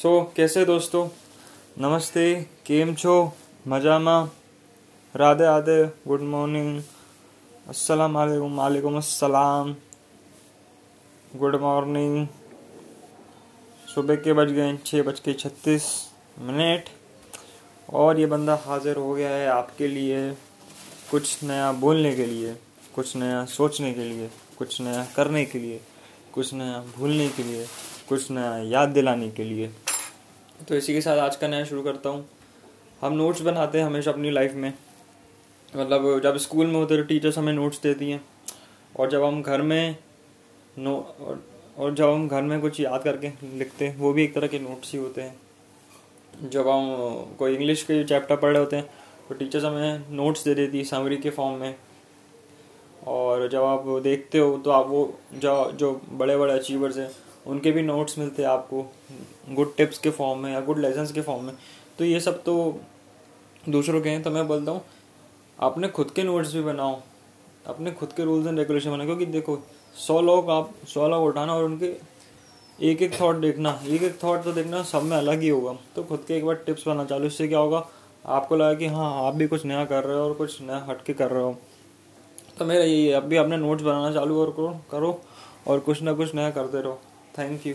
સો कैसे दोस्तों नमस्ते કેમ છો મજામાં રાધે રાધે ગુડ મોર્નિંગ अस्सलाम वालेकुम वालेकुम अस्सलाम गुड मॉर्निंग सुबह के बज गए छः बज के छत्तीस मिनट और ये बंदा हाजिर हो गया है आपके लिए कुछ नया बोलने के लिए कुछ नया सोचने के लिए कुछ नया करने के लिए कुछ नया भूलने के लिए कुछ नया याद दिलाने के लिए तो इसी के साथ आज का नया शुरू करता हूँ। हम नोट्स बनाते हैं हमेशा अपनी लाइफ में। मतलब जब स्कूल में होते तो टीचर्स हमें नोट्स देती हैं। और जब हम घर में नो और, और जब हम घर में कुछ याद करके लिखते हैं वो भी एक तरह के नोट्स ही होते हैं। जब हम कोई इंग्लिश के चैप्टर पढ़ रहे होते हैं तो टीचर्स हमें नोट्स दे देती है समरी के फॉर्म में। और जब आप देखते हो तो आप वो जो जो बड़े बड़े अचीवर्स हैं उनके भी नोट्स मिलते हैं आपको गुड टिप्स के फॉर्म में या गुड लेसन्स के फॉर्म में। तो ये सब तो दूसरों के हैं तो मैं बोलता हूँ, अपने खुद के नोट्स भी बनाओ, अपने खुद के रूल्स एंड रेगुलेशन बनाओ, क्योंकि देखो, सौ लोग आप, सौ लोग उठाना और उनके एक एक थॉट देखना एक एक थॉट तो देखना सब में अलग ही होगा। तो खुद के एक बार टिप्स बनाना चालू, इससे क्या होगा, आपको लगा कि हाँ आप भी कुछ नया कर रहे हो और कुछ नया हटके कर रहे हो। तो मेरा यही है, अब भी अपने नोट्स बनाना चालू और करो करो और कुछ ना कुछ नया करते रहो। Thank you